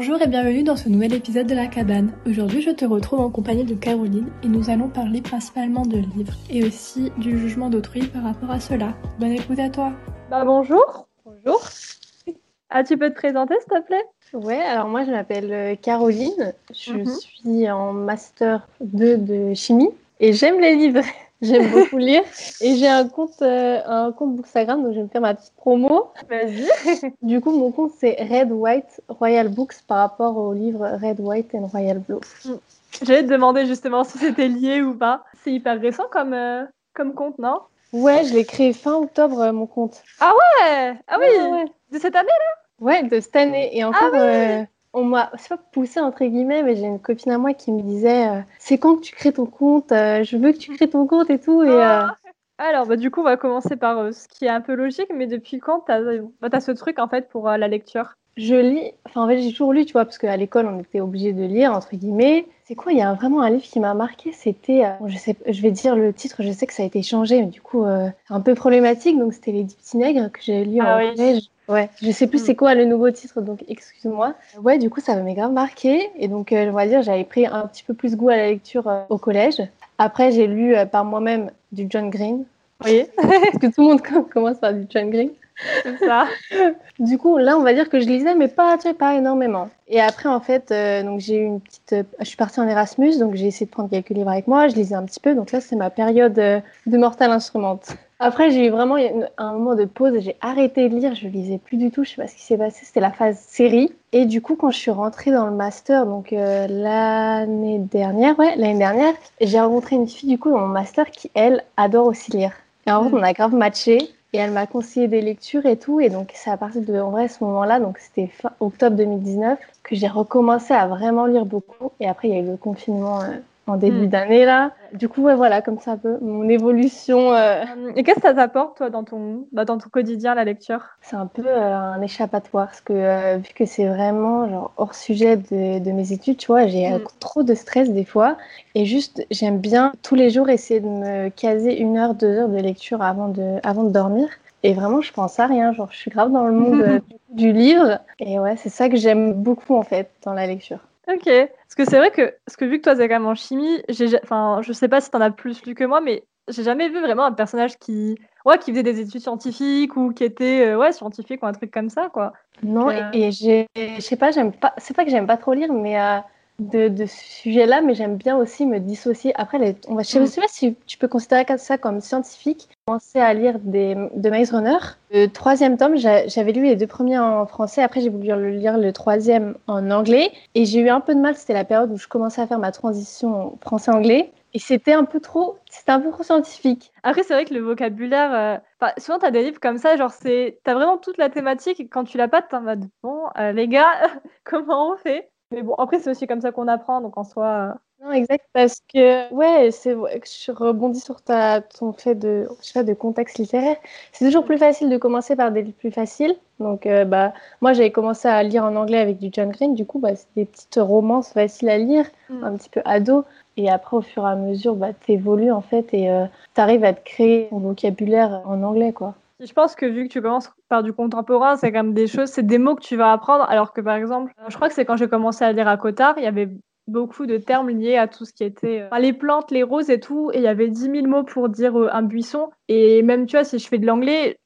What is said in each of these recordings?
Bonjour et bienvenue dans ce nouvel épisode de La Cabane. Aujourd'hui, je te retrouve en compagnie de Caroline et nous allons parler principalement de livres et aussi du jugement d'autrui par rapport à cela. Bonne écoute à toi. Bah bonjour. Bonjour. Ah, tu peux te présenter s'il te plaît? Ouais, alors moi je m'appelle euh, Caroline, je Mhm. suis en master 2 de chimie et j'aime les livres. J'aime beaucoup lire et j'ai un compte euh, un compte Bookstagram donc je vais me faire ma petite promo. Vas-y. Du coup mon compte c'est Red White Royal Books par rapport au livre Red White and Royal Blue. J'allais te demander justement si c'était lié ou pas. C'est hyper récent comme, euh, comme compte, non? Ouais, je l'ai créé fin octobre euh, mon compte. Ouais? Ah oui? Ouais, ouais. De cette année Ouais, de cette année. Et encore, Ah ouais. On m'a, poussé entre guillemets, mais j'ai une copine à moi qui me disait euh, C'est quand que tu crées ton compte Euh, Je veux que tu crées ton compte et tout. Euh, Alors, bah, du coup, on va commencer par ce qui est un peu logique, mais depuis quand t'as bah, t'as ce truc en fait pour la lecture? Je lis, enfin en fait, j'ai toujours lu, tu vois, parce qu'à l'école, on était obligé de lire, entre guillemets. C'est quoi? Il y a vraiment un livre qui m'a marqué, c'était, euh, bon, je sais, je vais dire le titre, je sais que ça a été changé, mais du coup, euh, un peu problématique. Donc, c'était Les Dix Petits Nègres que j'ai lu Ah en oui. collège. Ouais, je sais plus Mm. c'est quoi le nouveau titre, donc excuse-moi. Ouais, du coup, ça m'a grave marqué. Et donc, euh, on va dire, j'avais pris un petit peu plus goût à la lecture euh, au collège. Après, j'ai lu euh, par moi-même du John Green. Oui, Parce que tout le monde commence par du John Green. C'est ça. Du coup, là, on va dire que je lisais, mais pas, tu sais, pas énormément. Et après, en fait, euh, donc j'ai eu une petite. euh, je suis partie en Erasmus, donc j'ai essayé de prendre quelques livres avec moi. Je lisais un petit peu, donc là, c'est ma période euh, de Mortal Instrument. Après, j'ai eu vraiment une- un moment de pause. J'ai arrêté de lire, je lisais plus du tout. Je sais pas ce qui s'est passé. C'était la phase série. Et du coup, quand je suis rentrée dans le master, donc l'année dernière, ouais, l'année dernière, j'ai rencontré une fille du coup dans mon master qui elle adore aussi lire. Et en fait, Mm. on a grave matché. Et elle m'a conseillé des lectures et tout. Et donc, c'est à partir de, en vrai, ce moment-là, donc c'était octobre 2019, que j'ai recommencé à vraiment lire beaucoup. Et après, il y a eu le confinement euh, en début Mm. d'année, là. Du coup, ouais, voilà, comme ça un peu mon évolution. euh, Euh, Et qu'est-ce que ça t'apporte, toi, dans ton, bah, dans ton quotidien, la lecture? C'est un peu euh, un échappatoire. Parce que, euh, vu que c'est vraiment genre, hors sujet de, de mes études, tu vois, j'ai euh, Mm. trop de stress des fois. Et juste, j'aime bien tous les jours essayer de me caser une heure, deux heures de lecture avant de, avant de dormir. Et vraiment, je pense à rien. Genre, je suis grave dans le monde du livre. Et ouais, c'est ça que j'aime beaucoup, en fait, dans la lecture. Ok, parce que c'est vrai que, parce que vu que toi, c'est quand même en chimie, j'ai, enfin, je sais pas si t'en as plus lu que moi, mais j'ai jamais vu vraiment un personnage qui, ouais, qui faisait des études scientifiques ou qui était, euh, ouais, scientifique ou un truc comme ça, quoi. Non, Euh. et, et j'ai, je sais pas, j'aime pas, c'est pas que j'aime pas trop lire, mais euh, de, de ce sujet-là, mais j'aime bien aussi me dissocier. Après, les, on va, je sais Mm. sais pas si tu peux considérer ça comme scientifique. J'ai commencé à lire des, de Maze Runner. Le troisième tome, j'a- j'avais lu les deux premiers en français. Après, j'ai voulu lire le, lire le troisième en anglais. Et j'ai eu un peu de mal. C'était la période où je commençais à faire ma transition français-anglais. Et c'était un peu trop, c'était un peu trop scientifique. Après, c'est vrai que le vocabulaire, euh, enfin, souvent t'as des livres comme ça, genre c'est, t'as vraiment toute la thématique, et quand tu l'as pas, t'es en mode, bon, euh, les gars, comment on fait? Mais bon, après, c'est aussi comme ça qu'on apprend, donc en soi, euh, Non, exact, parce que, ouais, c'est vrai que je rebondis sur ta, ton fait de, je sais pas, de contexte littéraire. C'est toujours plus facile de commencer par des livres plus faciles. Donc, euh, bah, moi, j'avais commencé à lire en anglais avec du John Green. Du coup, bah, c'est des petites romances faciles à lire, Mm. un petit peu ado. Et après, au fur et à mesure, bah, t'évolues, en fait, et euh, t'arrives à te créer ton vocabulaire en anglais, quoi. Je pense que vu que tu commences par du contemporain, c'est quand même des choses, c'est des mots que tu vas apprendre. Alors que par exemple, je crois que c'est quand j'ai commencé à lire à Cotard, il y avait beaucoup de termes liés à tout ce qui était euh, les plantes, les roses et tout. Et il y avait 10 000 mots pour dire euh, un buisson. Et même, tu vois, si je fais de l'anglais,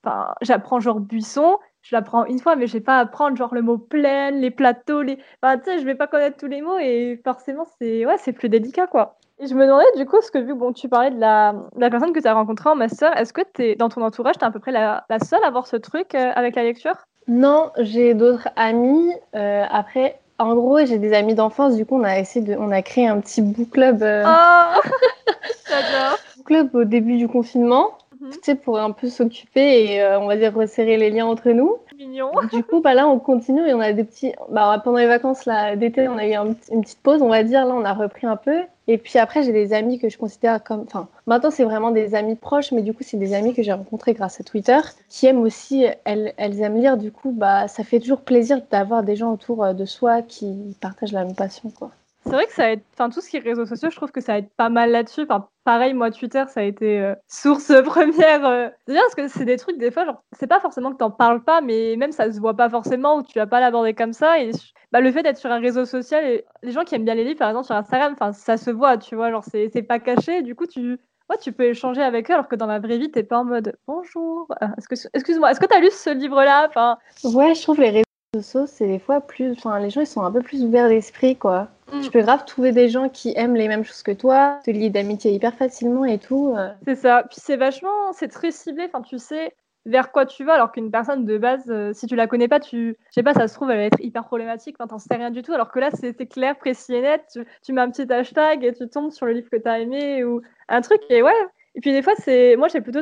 j'apprends genre buisson. Je l'apprends une fois, mais je vais pas apprendre genre le mot plaine, les plateaux, les. Enfin, tu sais, je vais pas connaître tous les mots et forcément, c'est ouais, c'est plus délicat, quoi. Et je me demandais du coup, parce que vu que bon, tu parlais de la, de la personne que tu as rencontrée en master, est-ce que es, dans ton entourage, tu es à peu près la, la seule à avoir ce truc euh, avec la lecture? Non, j'ai d'autres amis. Euh, après, en gros, j'ai des amis d'enfance. Du coup, on a essayé de, on a créé un petit book club. euh, Oh J'adore club au début du confinement, Mhm. tu sais, pour un peu s'occuper et euh, on va dire resserrer les liens entre nous. Mignon Du coup, bah là, on continue et on a des petits. Bah, pendant les vacances d'été, on a eu un une petite pause, on va dire. Là, on a repris un peu. Et puis après, j'ai des amis que je considère comme. Enfin, maintenant, c'est vraiment des amis proches, mais du coup, c'est des amis que j'ai rencontrés grâce à Twitter, qui aiment aussi. Elles, elles aiment lire. Du coup, bah, ça fait toujours plaisir d'avoir des gens autour euh, de soi qui partagent la même passion, quoi. C'est vrai que ça aide, enfin tout ce qui est réseaux sociaux, je trouve que ça aide pas mal là-dessus. Enfin, pareil, moi, Twitter, ça a été euh, source première. Euh... D'ailleurs, parce que c'est des trucs, des fois, genre, c'est pas forcément que t'en parles pas, mais même ça se voit pas forcément ou tu vas pas l'aborder comme ça. Et bah, le fait d'être sur un réseau social, et les gens qui aiment bien les livres, par exemple, sur Instagram, ça se voit, tu vois, genre, c'est pas caché. Du coup, tu, ouais, tu peux échanger avec eux alors que dans la vraie vie, t'es pas en mode bonjour. Euh, est-ce que, excuse-moi, est-ce que tu as lu ce livre-là? Enfin... Ouais, je trouve les réseaux sociaux, c'est des fois plus. Enfin, les gens, ils sont un peu plus ouverts d'esprit, quoi. Mm. Tu peux grave trouver des gens qui aiment les mêmes choses que toi, te lier d'amitié hyper facilement et tout. Euh. C'est ça. Puis c'est vachement. C'est très ciblé. Enfin, tu sais vers quoi tu vas alors qu'une personne de base euh, si tu la connais pas tu je sais pas ça se trouve elle va être hyper problématique enfin t'en sais rien du tout alors que là c'est clair précis et net tu, tu, mets un petit hashtag et tu tombes sur le livre que t'as aimé ou un truc et ouais et puis des fois, c'est moi j'ai plutôt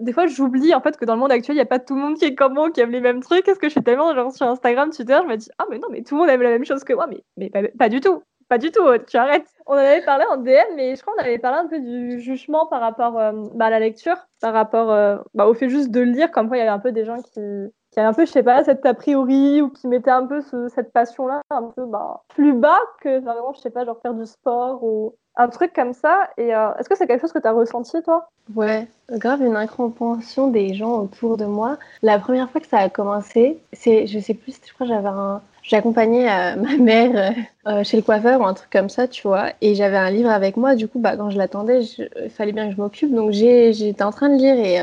des fois, j'oublie en fait que dans le monde actuel, il n'y a pas tout le monde qui est comme moi, qui aime les mêmes trucs. Est-ce que je suis tellement genre sur Instagram, Twitter, je me dis ah mais non, mais tout le monde aime la même chose que moi, mais mais pas, du tout, pas du tout. Tu arrêtes. On en avait parlé en DM, mais je crois qu'on avait parlé un peu du jugement par rapport euh, bah, à la lecture, par rapport euh, bah, au fait juste de lire. Comme quoi, il y avait un peu des gens qui qui avaient un peu, je sais pas, cette a priori ou qui mettaient un peu cette passion-là un peu bah, plus bas que vraiment, je sais pas, genre faire du sport ou un truc comme ça. Et euh, est-ce que c'est quelque chose que tu as ressenti, toi? Ouais, grave une incompréhension des gens autour de moi. La première fois que ça a commencé, c'est, je sais plus, je crois j'avais un. J'accompagnais euh, ma mère euh, chez le coiffeur ou un truc comme ça, tu vois, et j'avais un livre avec moi. Du coup, bah, quand je l'attendais, il fallait bien que je m'occupe. Donc, j'étais en train de lire et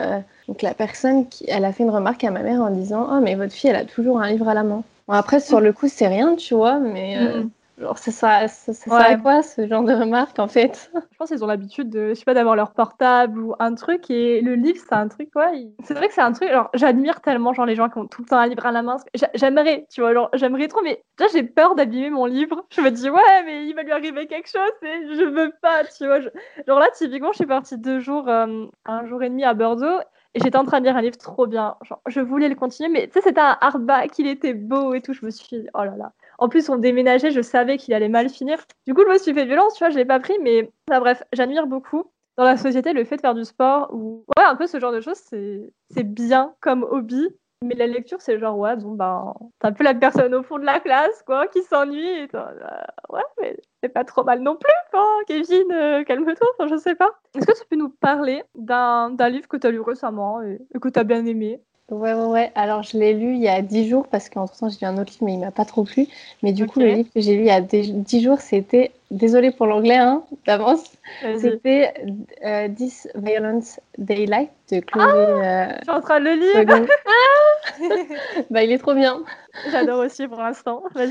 donc la personne, qui, elle a fait une remarque à ma mère en disant « Oh, mais votre fille, elle a toujours un livre à la main. » Bon, après, sur le coup, c'est rien, tu vois, mais... Mm. Genre, ça sert, à quoi ce genre de remarque en fait? Je pense qu'ils ont l'habitude de, je sais pas, d'avoir leur portable ou un truc et le livre c'est un truc, ouais. C'est vrai que c'est un truc. Alors, j'admire tellement genre les gens qui ont tout le temps un livre à la main. J'aimerais, tu vois, genre j'aimerais trop, mais déjà j'ai peur d'abîmer mon livre. Je me dis ouais, mais il va lui arriver quelque chose et je veux pas, tu vois. Genre là, typiquement, je suis partie deux jours, euh, un jour et demi à Bordeaux et j'étais en train de lire un livre trop bien. Genre, je voulais le continuer, mais tu sais, c'était un hardback, il était beau et tout. Je me suis dit, oh là là. En plus, on déménageait, je savais qu'il allait mal finir. Du coup, je me suis fait violence, tu vois, je l'ai pas pris, mais bref, j'admire beaucoup dans la société le fait de faire du sport ou ouais, un peu ce genre de choses, c'est bien comme hobby. Mais la lecture, c'est genre, ouais, bon, ben, t'es un peu la personne au fond de la classe, quoi, qui s'ennuie. Euh, ouais, mais c'est pas trop mal non plus, quoi. Kevin, euh, calme-toi, enfin, je sais pas. Est-ce que tu peux nous parler d'un livre que tu as lu récemment et, et que tu as bien aimé? Ouais, ouais, ouais. Alors, je l'ai lu il y a 10 jours parce qu'entre temps, j'ai lu un autre livre, mais il m'a pas trop plu. Mais du coup, le livre que j'ai lu il y a 10 jours, c'était, désolé pour l'anglais, hein, d'avance, c'était euh, This Violence Daylight de Chloé. Ah, euh, je suis en train de le lire. bah, il est trop bien. J'adore aussi pour l'instant. Vas-y.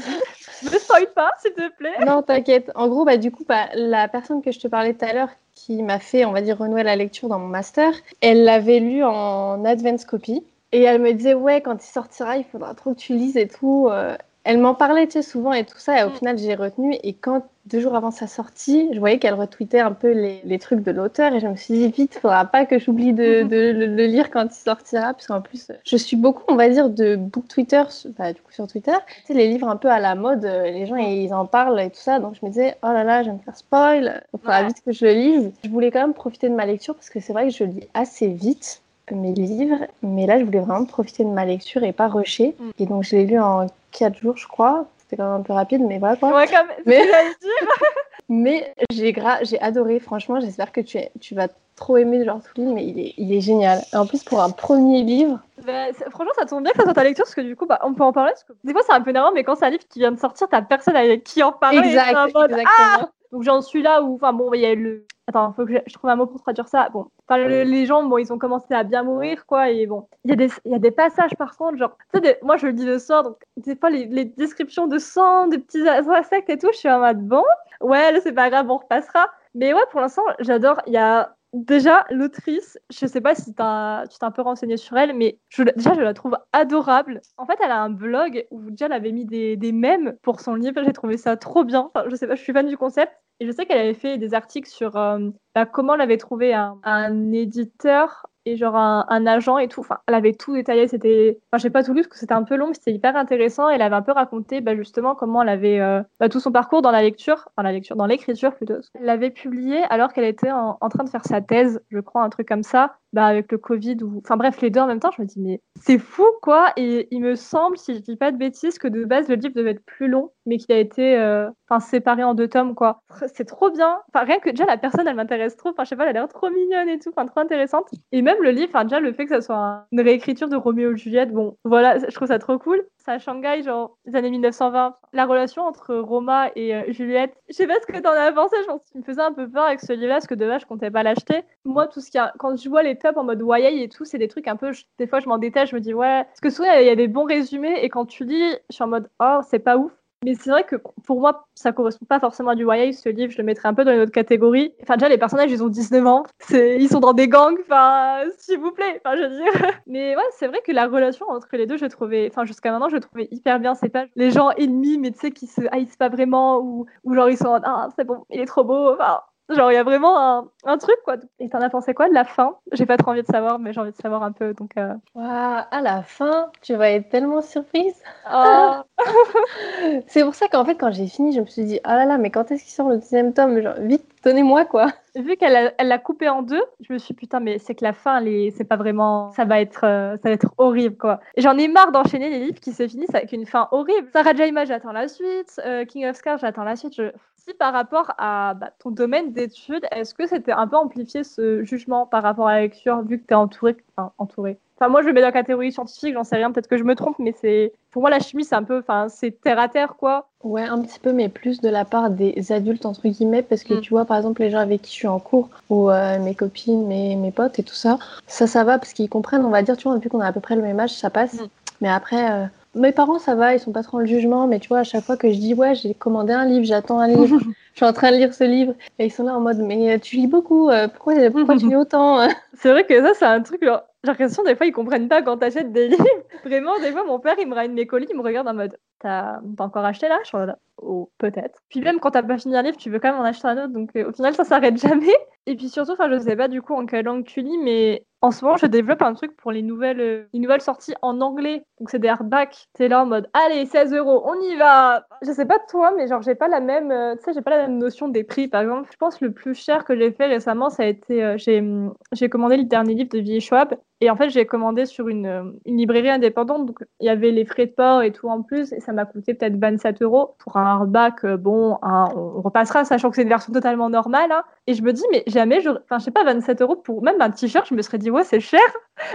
Ne spoil pas, s'il te plaît. Non, t'inquiète. En gros, bah, du coup, bah, la personne que je te parlais tout à l'heure, qui m'a fait, on va dire, renouer la lecture dans mon master, elle l'avait lu en advance copy. Et elle me disait, ouais, quand il sortira, il faudra trop que tu lises et tout. Euh. Elle m'en parlait, tu sais, souvent et tout ça. Et au mm. final, j'ai retenu. Et quand, deux jours avant sa sortie, je voyais qu'elle retweetait un peu les, les trucs de l'auteur. Et je me suis dit, vite, il faudra pas que j'oublie de, de, le lire quand il sortira. Puisqu'en plus, je suis beaucoup, on va dire, de book Twitter, bah, du coup, sur Twitter. Tu sais, les livres un peu à la mode, euh, les gens, ils en parlent et tout ça. Donc, je me disais, oh là là, je vais me faire spoil. Il faudra vite que je le lise. Je voulais quand même profiter de ma lecture parce que c'est vrai que je lis assez vite mes livres, mais là, je voulais vraiment profiter de ma lecture et pas rusher. Mm. Et donc, je l'ai lu en 4 jours, je crois. C'était quand même un peu rapide, mais voilà quoi. Ouais, comme... Mais, mais j'ai gra... j'ai adoré, franchement. J'espère que tu, tu vas trop aimer genre tout livre, mais il est, il est génial. Et en plus, pour un premier livre. Bah, franchement, ça tombe bien que ça soit ta lecture, parce que du coup, bah, on peut en parler. Parce que des fois, c'est un peu énervant, mais quand c'est un livre qui vient de sortir, t'as personne avec qui en parler. Exact, exactement. Ah donc j'en suis là où, enfin bon, il y a le. Attends, faut que je, trouve un mot pour traduire ça. Bon, les gens, bon, ils ont commencé à bien mourir, quoi. Et bon, il y, a des, y a des passages par contre, genre, tu sais, moi je le dis le soir, donc des fois les, les, descriptions de sang, des petits insectes et tout, je suis en mode bon, ouais, c'est pas grave, on repassera. Mais ouais, pour l'instant, j'adore. Il y a Déjà, l'autrice, je sais pas si tu t'es un peu renseigné sur elle, mais je, déjà, je la trouve adorable. En fait, elle a un blog où déjà, elle avait mis des, des mèmes pour son livre. J'ai trouvé ça trop bien. Enfin, je sais pas, je suis fan du concept. Et je sais qu'elle avait fait des articles sur euh, bah, comment elle avait trouvé un, un éditeur et genre un, agent et tout. Enfin, elle avait tout détaillé. C'était, enfin, j'ai pas tout lu parce que c'était un peu long, mais c'était hyper intéressant. Elle avait un peu raconté bah, justement comment elle avait euh, bah, tout son parcours dans la lecture, enfin la lecture, dans l'écriture plutôt. Elle l'avait publié alors qu'elle était en, en, train de faire sa thèse, je crois, un truc comme ça. Bah, avec le Covid, ou enfin bref, les deux en même temps, je me dis, mais c'est fou quoi. Et il me semble, si je dis pas de bêtises, que de base, le livre devait être plus long, mais qu'il a été euh, séparé en deux tomes quoi. C'est trop bien. Enfin, rien que déjà, la personne, elle m'intéresse trop. Enfin, je sais pas, elle a l'air trop mignonne et tout, enfin, trop intéressante. Et même le livre, enfin, déjà, le fait que ça soit une réécriture de Roméo et Juliette, bon, voilà, je trouve ça trop cool. À Shanghai, genre, les années 1920. La relation entre Roma et euh, Juliette, je sais pas ce que t'en as pensé, je pense qu'il me faisait un peu peur avec ce livre-là, parce que base, je comptais pas l'acheter. Moi, tout ce qui a... quand je vois les tops en mode YA et tout, c'est des trucs un peu, des fois, je m'en détache, je me dis, ouais, parce que souvent, il y a des bons résumés, et quand tu lis, je suis en mode, oh, c'est pas ouf. Mais c'est vrai que pour moi, ça correspond pas forcément à du YA, ce livre, je le mettrais un peu dans une autre catégorie. Enfin, déjà, les personnages, ils ont 19 ans, ils sont dans des gangs, enfin, s'il vous plaît, enfin, je veux dire. Mais ouais, c'est vrai que la relation entre les deux, je trouvais, enfin, jusqu'à maintenant, je trouvais hyper bien. C'est pas les gens ennemis, mais tu sais, qui se haïssent pas vraiment, ou, ou genre, ils sont en, ah, c'est bon, il est trop beau, enfin, Genre, il y a vraiment un, un truc, quoi. Et t'en as pensé quoi de la fin? J'ai pas trop envie de savoir, mais j'ai envie de savoir un peu, donc... Euh... à la fin, tu vas être tellement surprise oh. C'est pour ça qu'en fait, quand j'ai fini, je me suis dit, ah là là, mais quand est-ce qu'il sort le deuxième tome? Genre, vite, donnez-moi, quoi Vu qu'elle l'a coupé en deux, je me suis dit, putain, mais c'est que la fin, c'est pas vraiment... Ça va être, euh, ça va être horrible, quoi. J'en ai marre d'enchaîner les livres qui se finissent avec une fin horrible. Sarah Jaima, j'attends la suite. Euh, King of Scars, j'attends la suite. Je par rapport à bah, ton domaine d'études, est-ce que c'était un peu amplifié ce jugement par rapport à la lecture, vu que tu es entouré, enfin, entouré Enfin, moi, je le mets dans la catégorie scientifique, j'en sais rien, peut-être que je me trompe, mais c'est pour moi, la chimie, c'est un peu, enfin, c'est terre à terre, quoi. Ouais, un petit peu, mais plus de la part des adultes, entre guillemets, parce que mm. tu vois, par exemple, les gens avec qui je suis en cours, ou euh, mes copines, mes, mes potes et tout ça, ça, ça va, parce qu'ils comprennent, on va dire, tu vois, vu qu'on a à peu près le même âge, ça passe. Mm. Mais après, euh, mes parents, ça va, ils sont pas trop dans le jugement, mais tu vois, à chaque fois que je dis, ouais, j'ai commandé un livre, j'attends un livre, je suis en train de lire ce livre, et ils sont là en mode, mais tu lis beaucoup, euh, pourquoi, pourquoi tu lis autant C'est vrai que ça, c'est un truc, genre, j'ai l'impression des fois ils comprennent pas quand t'achètes des livres. Vraiment, des fois mon père il me ramène mes colis, il me regarde en mode T'as encore acheté là? Je suis Oh, peut-être. Puis même quand t'as pas fini un livre, tu veux quand même en acheter un autre, donc euh, au final ça s'arrête jamais. Et puis surtout, enfin je sais pas du coup en quelle langue tu lis, mais en ce moment je développe un truc pour les nouvelles, euh, les nouvelles sorties en anglais. Donc c'est des hardbacks. T'es là en mode Allez, 16 euros, on y va Je sais pas toi, mais genre j'ai pas la même, euh, tu sais, j'ai pas la même notion des prix. Par exemple, je pense le plus cher que j'ai fait récemment, ça a été, j'ai commandé le dernier livre de V. Schwab et en fait, j'ai commandé sur une, librairie indépendante, donc il y avait les frais de port et tout en plus, et ça m'a coûté peut-être 27 euros pour un hardback. Euh, bon, on repassera, sachant que c'est une version totalement normale. Hein. Et je me dis, mais jamais, je... enfin, je sais pas, 27 euros pour même un t-shirt, je me serais dit, ouais, c'est cher.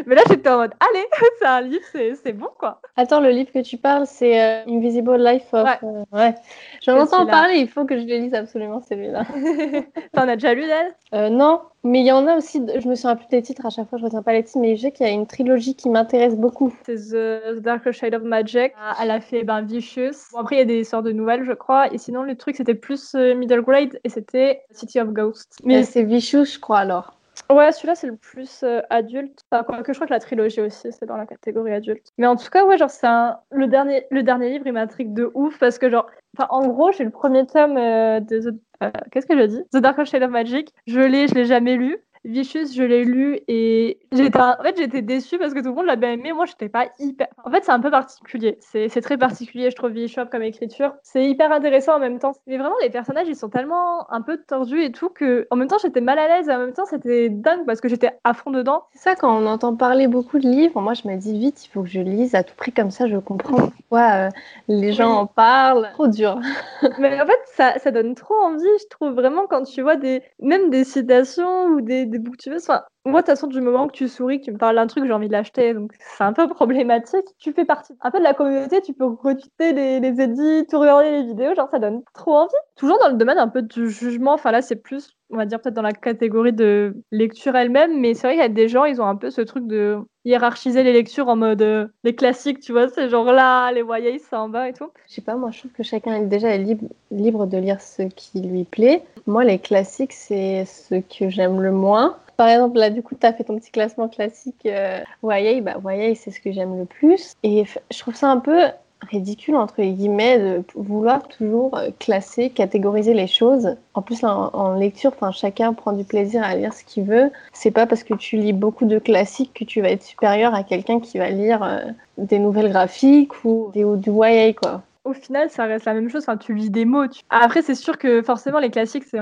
Mais là, j'étais en mode, allez, c'est un livre, c'est bon, quoi. Attends, le livre que tu parles, c'est euh, Invisible Life of. Ouais. Euh, J'en entends parler, il faut que je le lise absolument, celui-là. T'en as déjà lu d'elle? Non, mais il y en a aussi, je me souviens plus des titres, à chaque fois je retiens pas les titres, mais je sais qu'il y a une trilogie qui m'intéresse beaucoup. C'est The, Dark Shade of Magic. Elle a fait ben, Vicious. Bon, après, il y a des sortes de nouvelles, je crois. Et sinon, le truc, c'était plus euh, middle grade et c'était City of Ghosts. Mais euh, c'est Vicious, je crois, alors. Ouais, celui-là, c'est le plus euh, adulte. Enfin, que je crois que la trilogie aussi, c'est dans la catégorie adulte. Mais en tout cas, ouais, genre, c'est un... le, dernier... le dernier livre, il m'intrigue de ouf parce que, genre, enfin, en gros, j'ai le premier tome de The euh, qu'est-ce que je dis The Dark Shade of Magic. Je l'ai, je l'ai jamais lu. Vicious, je l'ai lu et j'étais en fait j'étais déçue parce que tout le monde l'a bien aimé. Moi, j'étais pas hyper. En fait, c'est un peu particulier. C'est très particulier, je trouve Vicious comme écriture. C'est hyper intéressant en même temps. Mais vraiment, les personnages, ils sont tellement un peu tordus et tout que en même temps, j'étais mal à l'aise et en même temps, c'était dingue parce que j'étais à fond dedans. C'est ça quand on entend parler beaucoup de livres. Moi, je me dis vite, il faut que je lise à tout prix comme ça, je comprends pourquoi euh, les gens en parlent. Trop dur. Mais en fait, ça, ça donne trop envie, je trouve vraiment quand tu vois des même des citations ou des des veux. Enfin, moi, de toute façon, du moment que tu souris, que tu me parles d'un truc, j'ai envie de l'acheter. Donc, c'est un peu problématique. Tu fais partie un peu de la communauté, tu peux retweeter les, les edits, tout regarder les vidéos. Genre, ça donne trop envie. Toujours dans le domaine un peu du jugement. Enfin, là, c'est plus, on va dire, peut-être dans la catégorie de lecture elle-même. Mais c'est vrai qu'il y a des gens, ils ont un peu ce truc de hiérarchiser les lectures en mode euh, les classiques, tu vois, c'est genre là, les voyages, c'est en bas et tout. Je sais pas, moi je trouve que chacun est déjà libre, libre de lire ce qui lui plaît. Moi, les classiques, c'est ce que j'aime le moins. Par exemple, là, du coup, tu as fait ton petit classement classique euh. Bah, YA, c'est ce que j'aime le plus. Et je trouve ça un peu ridicule, entre guillemets, de vouloir toujours euh, classer, catégoriser les choses. En plus, en, lecture, chacun prend du plaisir à lire ce qu'il veut. C'est pas parce que tu lis beaucoup de classiques que tu vas être supérieur à quelqu'un qui va lire euh, des nouvelles graphiques ou, des, ou du YA, quoi au final, ça reste la même chose. Enfin, tu lis des mots. Après, c'est sûr que forcément, les classiques, c'est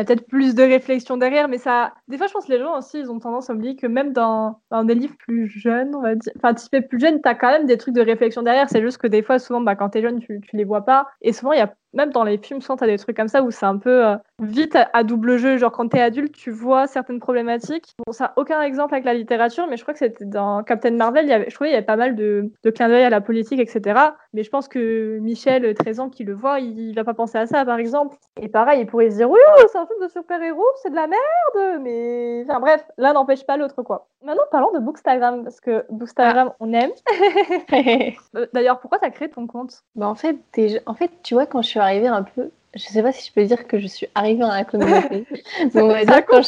as peut-être plus de réflexion derrière, mais ça. Des fois, je pense que les gens aussi, ils ont tendance à oublier que même dans, des livres plus jeunes, on va dire, enfin, tu fais plus jeune, tu as quand même des trucs de réflexion derrière. C'est juste que des fois, souvent, bah, quand tu es jeune, tu, tu les vois pas. Et souvent, il y a même dans les films, souvent, tu as des trucs comme ça où c'est un peu euh, vite à, double jeu. Genre, quand tu es adulte, tu vois certaines problématiques. Bon, ça n'a aucun exemple avec la littérature, mais je crois que c'était dans Captain Marvel, il y avait, je trouvais qu'il y avait pas mal de, de clins d'œil à la politique, etc. Mais je pense que Michel, 13 ans, qui le voit, il, va pas penser à ça, par exemple. Et pareil, il pourrait se dire, oui, c'est un film de super-héros, c'est de la merde, mais. Enfin, bref, l'un n'empêche pas l'autre, quoi. Maintenant, parlons de Bookstagram, parce que Bookstagram, on aime. D'ailleurs, pourquoi tu as créé ton compte? Bah, en, fait, en fait, tu vois, quand je suis arrivée un peu. Je sais pas si je peux dire que je suis arrivée dans la communauté. Donc, on va dire quand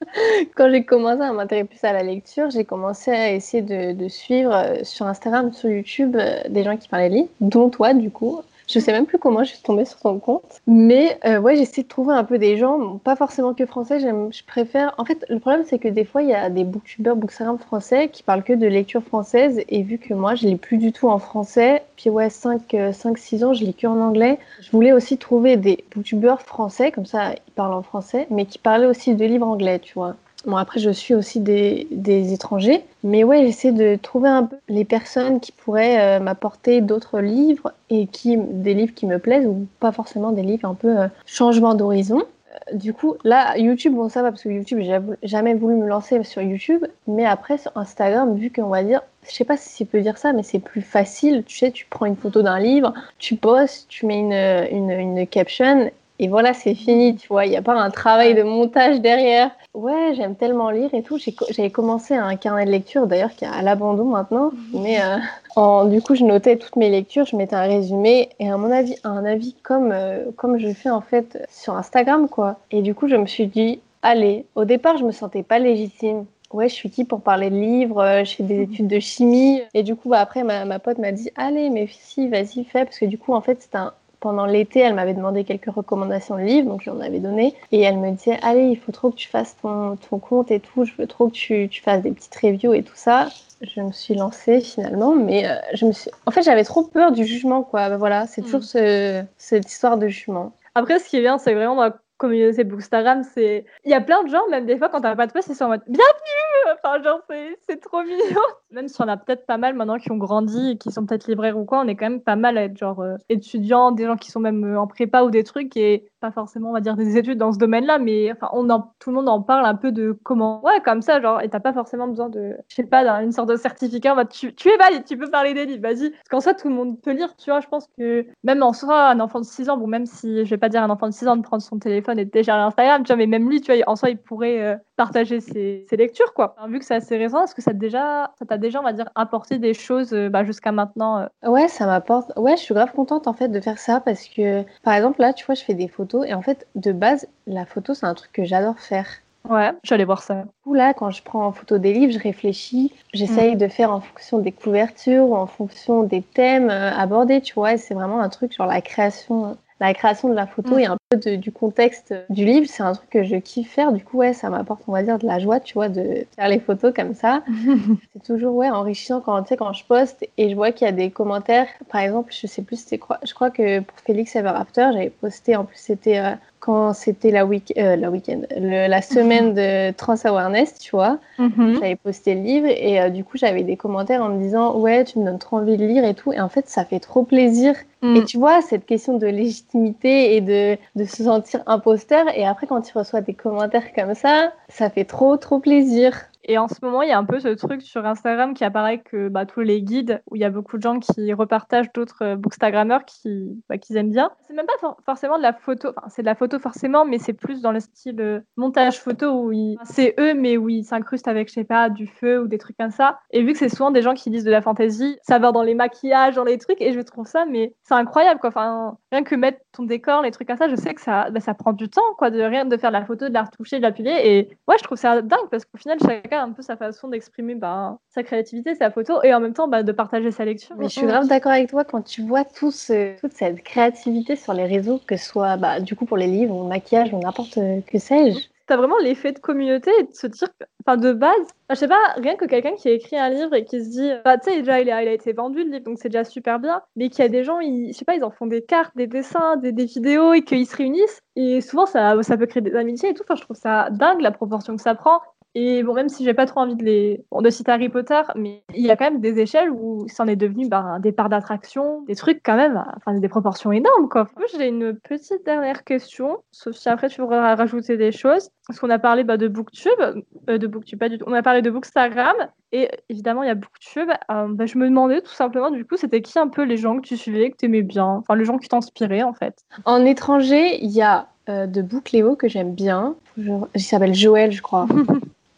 quand j'ai commencé à m'intéresser plus à la lecture, j'ai commencé à essayer de, de, suivre euh, sur Instagram, sur YouTube, euh, des gens qui parlaient livres, dont toi, du coup. Je sais même plus comment je suis tombée sur ton compte. Mais euh, ouais, j'essaie de trouver un peu des gens, pas forcément que français, je préfère. En fait, le problème, c'est que des fois, il y a des booktubers, bookstagram français qui parlent que de lecture française. Et vu que moi, je lis plus du tout en français, puis ouais, 5-6 ans, je lis que en anglais, je voulais aussi trouver des booktubers français, comme ça, ils parlent en français, mais qui parlaient aussi de livres anglais, tu vois. Bon, après, je suis aussi des, des étrangers. Mais ouais, j'essaie de trouver un peu les personnes qui pourraient euh, m'apporter d'autres livres et qui, des livres qui me plaisent ou pas forcément des livres un peu euh, changement d'horizon. Euh, du coup, là, YouTube, bon, ça va parce que YouTube, j'ai jamais voulu me lancer sur YouTube. Mais après, sur Instagram, vu qu'on va dire, je sais pas si tu peux dire ça, mais c'est plus facile. Tu sais, tu prends une photo d'un livre, tu postes, tu mets une, une, une caption et voilà, c'est fini, tu vois. Il n'y a pas un travail de montage derrière. Ouais, j'aime tellement lire et tout. J'avais commencé un carnet de lecture, d'ailleurs, qui est à l'abandon maintenant. Mhm. Mais euh, en, du coup, je notais toutes mes lectures, je mettais un résumé et à mon avis, un avis comme, euh, comme je fais en fait sur Instagram, quoi. Et du coup, je me suis dit, allez, au départ, je me sentais pas légitime. Ouais, je suis qui pour parler de livres? Euh, Je fais des mhm. études de chimie. Et du coup, bah, après, ma, ma pote m'a dit, allez, mais si, vas-y, fais. Parce que du coup, en fait, c'est un, pendant l'été, elle m'avait demandé quelques recommandations de livres, donc j'en avais donné. Et elle me disait, allez, il faut trop que tu fasses ton, ton compte et tout, je veux trop que tu, tu, fasses des petites reviews et tout ça. Je me suis lancée finalement, mais euh, je me suis... en fait, j'avais trop peur du jugement, quoi. Ben voilà, c'est toujours mm. ce, cette histoire de jugement. Après, ce qui est bien, c'est vraiment communauté Bookstagram, c'est... Il y a plein de gens, même des fois, quand t'as pas de poste, ils sont en mode « Bienvenue !» Enfin, genre, c'est trop mignon même si on a peut-être pas mal maintenant qui ont grandi et qui sont peut-être libraires ou quoi, on est quand même pas mal à être genre euh, étudiants, des gens qui sont même euh, en prépa ou des trucs et forcément on va dire des études dans ce domaine-là, mais enfin on en, tout le monde en parle un peu de comment ouais comme ça genre et t'as pas forcément besoin de je sais pas d'une sorte de certificat, bah, tu, tu es valide, tu peux parler des livres, vas-y. Parce qu'en soi tout le monde peut lire, tu vois, je pense que même en soi un enfant de 6 ans, bon même si je vais pas dire un enfant de 6 ans de prendre son téléphone et de télécharger Instagram, tu vois, mais même lui, tu vois, en soi il pourrait euh, partager ses, ses, lectures quoi. vu que c'est assez récent, est-ce que ça déjà ça t'a déjà on va dire apporté des choses euh, bah, jusqu'à maintenant euh. Ouais, ça m'apporte. Ouais, je suis grave contente en fait de faire ça parce que, par exemple, là, tu vois, je fais des photos et en fait, de base, la photo, c'est un truc que j'adore faire. Ouais, j'allais voir ça. Là, quand je prends en photo des livres, je réfléchis, j'essaye mm. de faire en fonction des couvertures ou en fonction des thèmes euh, abordés, tu vois. C'est vraiment un truc sur la création la création de la photo mm. et un peu du contexte du livre, c'est un truc que je kiffe faire. Du coup, ouais, ça m'apporte, on va dire, de la joie, tu vois, de faire les photos comme ça. c'est toujours, ouais, enrichissant quand, tu sais, quand je poste et je vois qu'il y a des commentaires. Par exemple, je sais plus c'était quoi. Je crois que pour Félix Ever After, j'avais posté, en plus, c'était euh, quand c'était la, week euh, la week-end, la semaine de Trans Awareness, tu vois. Mm-hmm. J'avais posté le livre et euh, du coup, j'avais des commentaires en me disant, ouais, tu me donnes trop envie de lire et tout. Et en fait, ça fait trop plaisir et mm. tu vois, cette question de légitimité et de, de, se sentir imposteur, et après quand tu reçois des commentaires comme ça, ça fait trop, trop plaisir. Et en ce moment, il y a un peu ce truc sur Instagram qui apparaît que bah, tous les guides, où il y a beaucoup de gens qui repartagent d'autres euh, bookstagrammeurs qui, bah, qui aiment bien. C'est même pas forcément de la photo, enfin, c'est de la photo forcément, mais c'est plus dans le style euh, montage photo où c'est eux, mais où ils s'incrustent avec, je sais pas, du feu ou des trucs comme ça. Et vu que c'est souvent des gens qui lisent de la fantasy, ça va dans les maquillages, dans les trucs, et je trouve ça, mais c'est incroyable quoi. Enfin, rien que mettre décor, les trucs comme ça, je sais que ça, bah, prend du temps quoi, de rien de faire de la photo, de la retoucher, de l'appuyer. Et ouais, je trouve ça dingue parce qu'au final, chacun un peu sa façon d'exprimer bah, sa créativité, sa photo, et en même temps bah, de partager sa lecture. Mais je suis grave d'accord avec toi quand tu vois tout toute cette créativité sur les réseaux, que ce soit bah, du coup pour les livres ou le maquillage ou n'importe que sais-je. T'as vraiment l'effet de communauté et de se dire, enfin, de base, je sais pas, rien que quelqu'un qui a écrit un livre et qui se dit, bah, tu sais, déjà, il a, il a été vendu le livre, donc c'est déjà super bien, mais qu'il y a des gens, ils, je sais pas, ils en font des cartes, des dessins, des, des vidéos et qu'ils se réunissent. Et souvent, ça, ça peut créer des amitiés et tout. Enfin, je trouve ça dingue la proportion que ça prend. Et bon, même si j'ai pas trop envie de les bon, de citer Harry Potter, mais il y a quand même des échelles où c'en est devenu bah, un départ d'attraction, des trucs quand même, enfin des proportions énormes quoi. J'ai une petite dernière question, sauf si après tu voudrais rajouter des choses. Parce qu'on a parlé bah, de Booktube, euh, de Booktube pas du tout. On a parlé de Bookstagram et évidemment il y a Booktube. Euh, bah, je me demandais tout simplement du coup c'était qui un peu les gens que tu suivais, que tu aimais bien, enfin les gens qui t'inspiraient en fait. En étranger, il y a euh, de Bookléo que j'aime bien. Je... Il s'appelle Joël, je crois.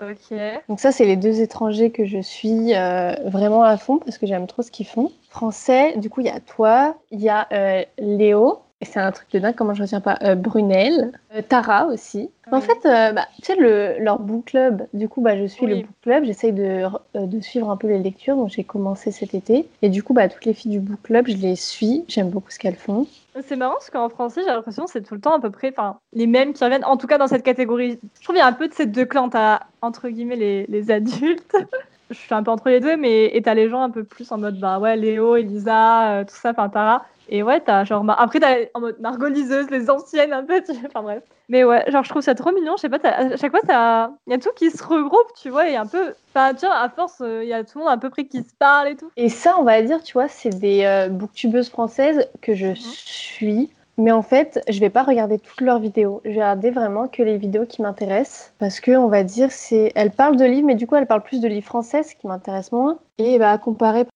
Ok. Donc ça, c'est les deux étrangers que je suis euh, vraiment à fond parce que j'aime trop ce qu'ils font. Français, du coup, il y a toi, il y a euh, Léo, et c'est un truc de dingue, comment je retiens pas, euh, Brunel, Tara aussi. En Oui. fait, bah, tu sais, le, leur book club, du coup, bah, je suis le book club, j'essaye de, de suivre un peu les lectures, donc j'ai commencé cet été. Et du coup, bah, toutes les filles du book club, je les suis, j'aime beaucoup ce qu'elles font. C'est marrant parce qu'en français, j'ai l'impression que c'est tout le temps à peu près les mêmes qui reviennent, en tout cas dans cette catégorie. Je trouve qu'il y a un peu de ces deux clans. T'as entre guillemets les, les adultes. Je suis un peu entre les deux, mais et t'as les gens un peu plus en mode bah ouais, Léo, Elisa, euh, tout ça, enfin Tara. Et ouais, t'as genre. Mar- Après, t'as en mode Margot liseuse, les anciennes un peu, tu enfin bref. Mais ouais, genre je trouve ça trop mignon. Je sais pas, à chaque fois, t'as- il y a tout qui se regroupe, tu vois, et un peu. Enfin, tu vois, à force, euh, il y a tout le monde à peu près qui se parle et tout. Et ça, on va dire, tu vois, c'est des euh, booktubeuses françaises que je suis. Mais en fait, je vais pas regarder toutes leurs vidéos. Je vais regarder vraiment que les vidéos qui m'intéressent. Parce que, on va dire, c'est. Elles parlent de livres, mais du coup, elles parlent plus de livres français, ce qui m'intéresse moins. Et bah, comparé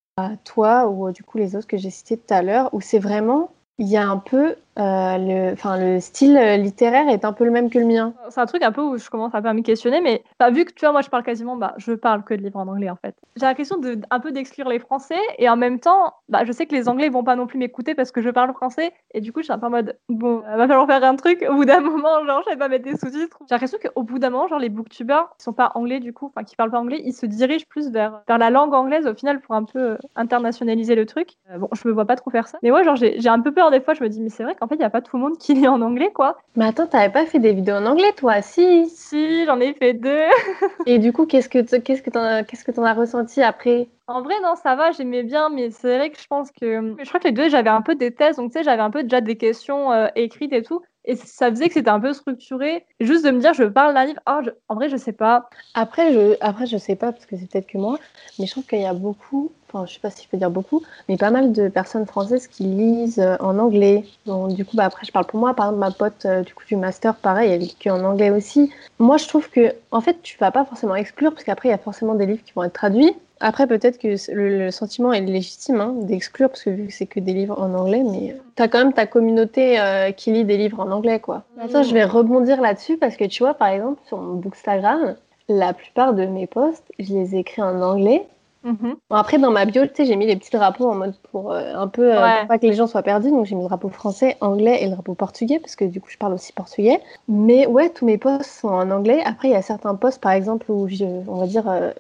toi ou euh, du coup les autres que j'ai cités tout à l'heure, où c'est vraiment. Il y a un peu. Euh, le, le style euh, littéraire est un peu le même que le mien. C'est un truc un peu où je commence à me questionner, mais bah, vu que tu vois, moi je parle quasiment, bah, je parle que de livres en anglais en fait. J'ai l'impression de un peu d'exclure les Français et en même temps, bah, je sais que les Anglais vont pas non plus m'écouter parce que je parle français et du coup je suis un peu en mode bon, il va falloir faire un truc. Au bout d'un moment, genre je vais pas mettre des sous-titres. J'ai l'impression qu'au bout d'un moment, genre les booktubers qui sont pas anglais du coup, enfin qui parlent pas anglais, ils se dirigent plus vers vers la langue anglaise au final pour un peu euh, internationaliser le truc. Euh, bon, je me vois pas trop faire ça, mais ouais, genre j'ai un peu peur des fois. Je me dis mais c'est vrai qu'en fait il y a pas tout le monde qui lit en anglais quoi. Mais attends, t'avais pas fait des vidéos en anglais, toi? Si Si, j'en ai fait deux. Et du coup, qu'est-ce que qu'est-ce que t'en as, qu'est-ce que t'en as ressenti après? En vrai, non, ça va, j'aimais bien, mais c'est vrai que je pense que. Je crois que les deux, j'avais un peu des thèses, donc tu sais, j'avais un peu déjà des questions euh, écrites et tout. Et ça faisait que c'était un peu structuré. Juste de me dire, je parle d'un livre. Je- en vrai, je sais pas. Après, je, après, je sais pas, parce que c'est peut-être que moi, mais je trouve qu'il y a beaucoup, enfin, je sais pas si je peux dire beaucoup, mais pas mal de personnes françaises qui lisent euh, en anglais. Donc, du coup, bah, après, je parle pour moi. Par exemple, ma pote euh, du coup, du master, pareil, elle lit qu'en anglais aussi. Moi, je trouve que, en fait, tu vas pas forcément exclure, parce qu'après, il y a forcément des livres qui vont être traduits. Après, peut-être que le, le sentiment est légitime hein, d'exclure, parce que vu que c'est que des livres en anglais, mais tu as quand même ta communauté euh, qui lit des livres en anglais, quoi. Attends, je vais rebondir là-dessus, parce que tu vois, par exemple, sur mon Bookstagram, la plupart de mes posts, je les écris en anglais. Mhm. Bon, après, dans ma bio, tu sais, j'ai mis les petits drapeaux en mode pour euh, un peu, euh, Ouais. pour pas que les gens soient perdus. Donc, j'ai mis le drapeau français, anglais et le drapeau portugais, parce que du coup, je parle aussi portugais. Mais ouais, tous mes posts sont en anglais. Après, il y a certains posts, par exemple, où je, on va dire, euh,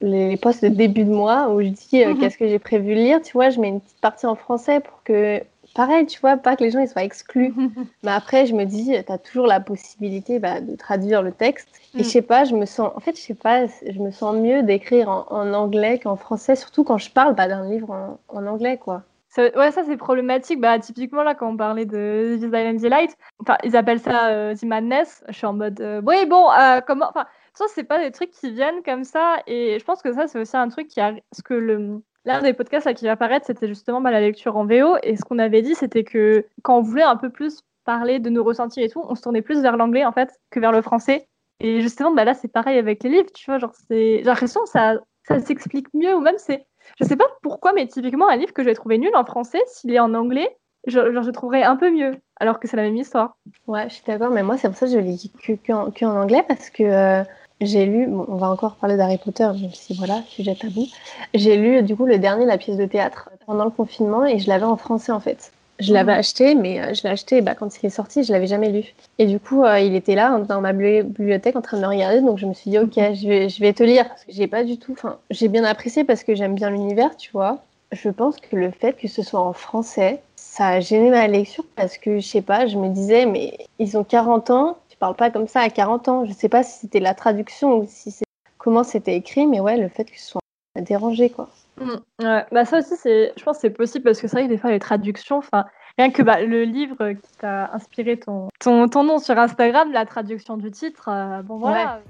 les posts de début de mois, où je dis euh, Mhm. qu'est-ce que j'ai prévu de lire. Tu vois, je mets une petite partie en français pour que, pareil, tu vois, pas que les gens ils soient exclus. Mais après, je me dis, tu as toujours la possibilité bah, de traduire le texte. Et Mm. je sais pas, je me sens, en fait, je sais pas, je me sens mieux d'écrire en, en anglais qu'en français, surtout quand je parle bah, d'un livre en, en anglais, quoi. Ça- ouais, ça c'est problématique. Bah, typiquement, là, quand on parlait de This Island Delight, enfin, ils appellent ça euh, The Madness. Je suis en mode, euh, oui, bon, euh, comment. Enfin, ça, c'est pas des trucs qui viennent comme ça. Et je pense que ça, c'est aussi un truc qui a. Parce que le. L'un des podcasts là, qui va apparaître, c'était justement bah, la lecture en VO. Et ce qu'on avait dit, c'était que quand on voulait un peu plus parler de nos ressentis et tout, on se tournait plus vers l'anglais en fait que vers le français. Et justement, bah, là, c'est pareil avec les livres, tu vois. Genre, c'est... J'ai l'impression que ça, ça s'explique mieux, ou même c'est. Je sais pas pourquoi, mais typiquement, un livre que j'ai trouvé nul en français, s'il est en anglais, je, genre, je trouverais un peu mieux, alors que c'est la même histoire. Ouais, je suis d'accord, mais moi, c'est pour ça que je lis que, que, anglais, parce que euh, j'ai lu, bon, on va encore parler d'Harry Potter, même si voilà, sujet tabou. J'ai lu, du coup, le dernier, la pièce de théâtre, pendant le confinement, et je l'avais en français, en fait. Je l'avais Mhm. acheté, mais euh, je l'ai acheté bah, quand il est sorti, je l'avais jamais lu. Et du coup, euh, il était là dans ma bibli- bibliothèque en train de me regarder, donc je me suis dit, ok, je vais, je vais te lire. Parce que j'ai pas du tout, enfin, j'ai bien apprécié parce que j'aime bien l'univers, tu vois. Je pense que le fait que ce soit en français, ça a gêné ma lecture parce que, je sais pas, je me disais, mais ils ont 40 ans, parle pas comme ça à 40 ans. Je sais pas si c'était la traduction ou si c'est comment c'était écrit, mais ouais, le fait que ce soit dérangé, quoi. Mmh, ouais. Bah ça aussi, c'est, je pense que c'est possible parce que c'est vrai que des fois les traductions, enfin, rien que bah, le livre qui t'a inspiré ton, ton, ton, nom sur Instagram, la traduction du titre, euh, bon voilà.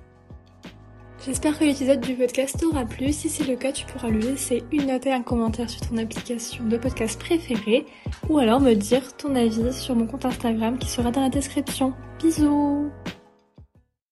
J'espère que l'épisode du podcast t'aura plu. Si c'est le cas, tu pourras lui laisser une note et un commentaire sur ton application de podcast préférée ou alors me dire ton avis sur mon compte Instagram qui sera dans la description. Bisous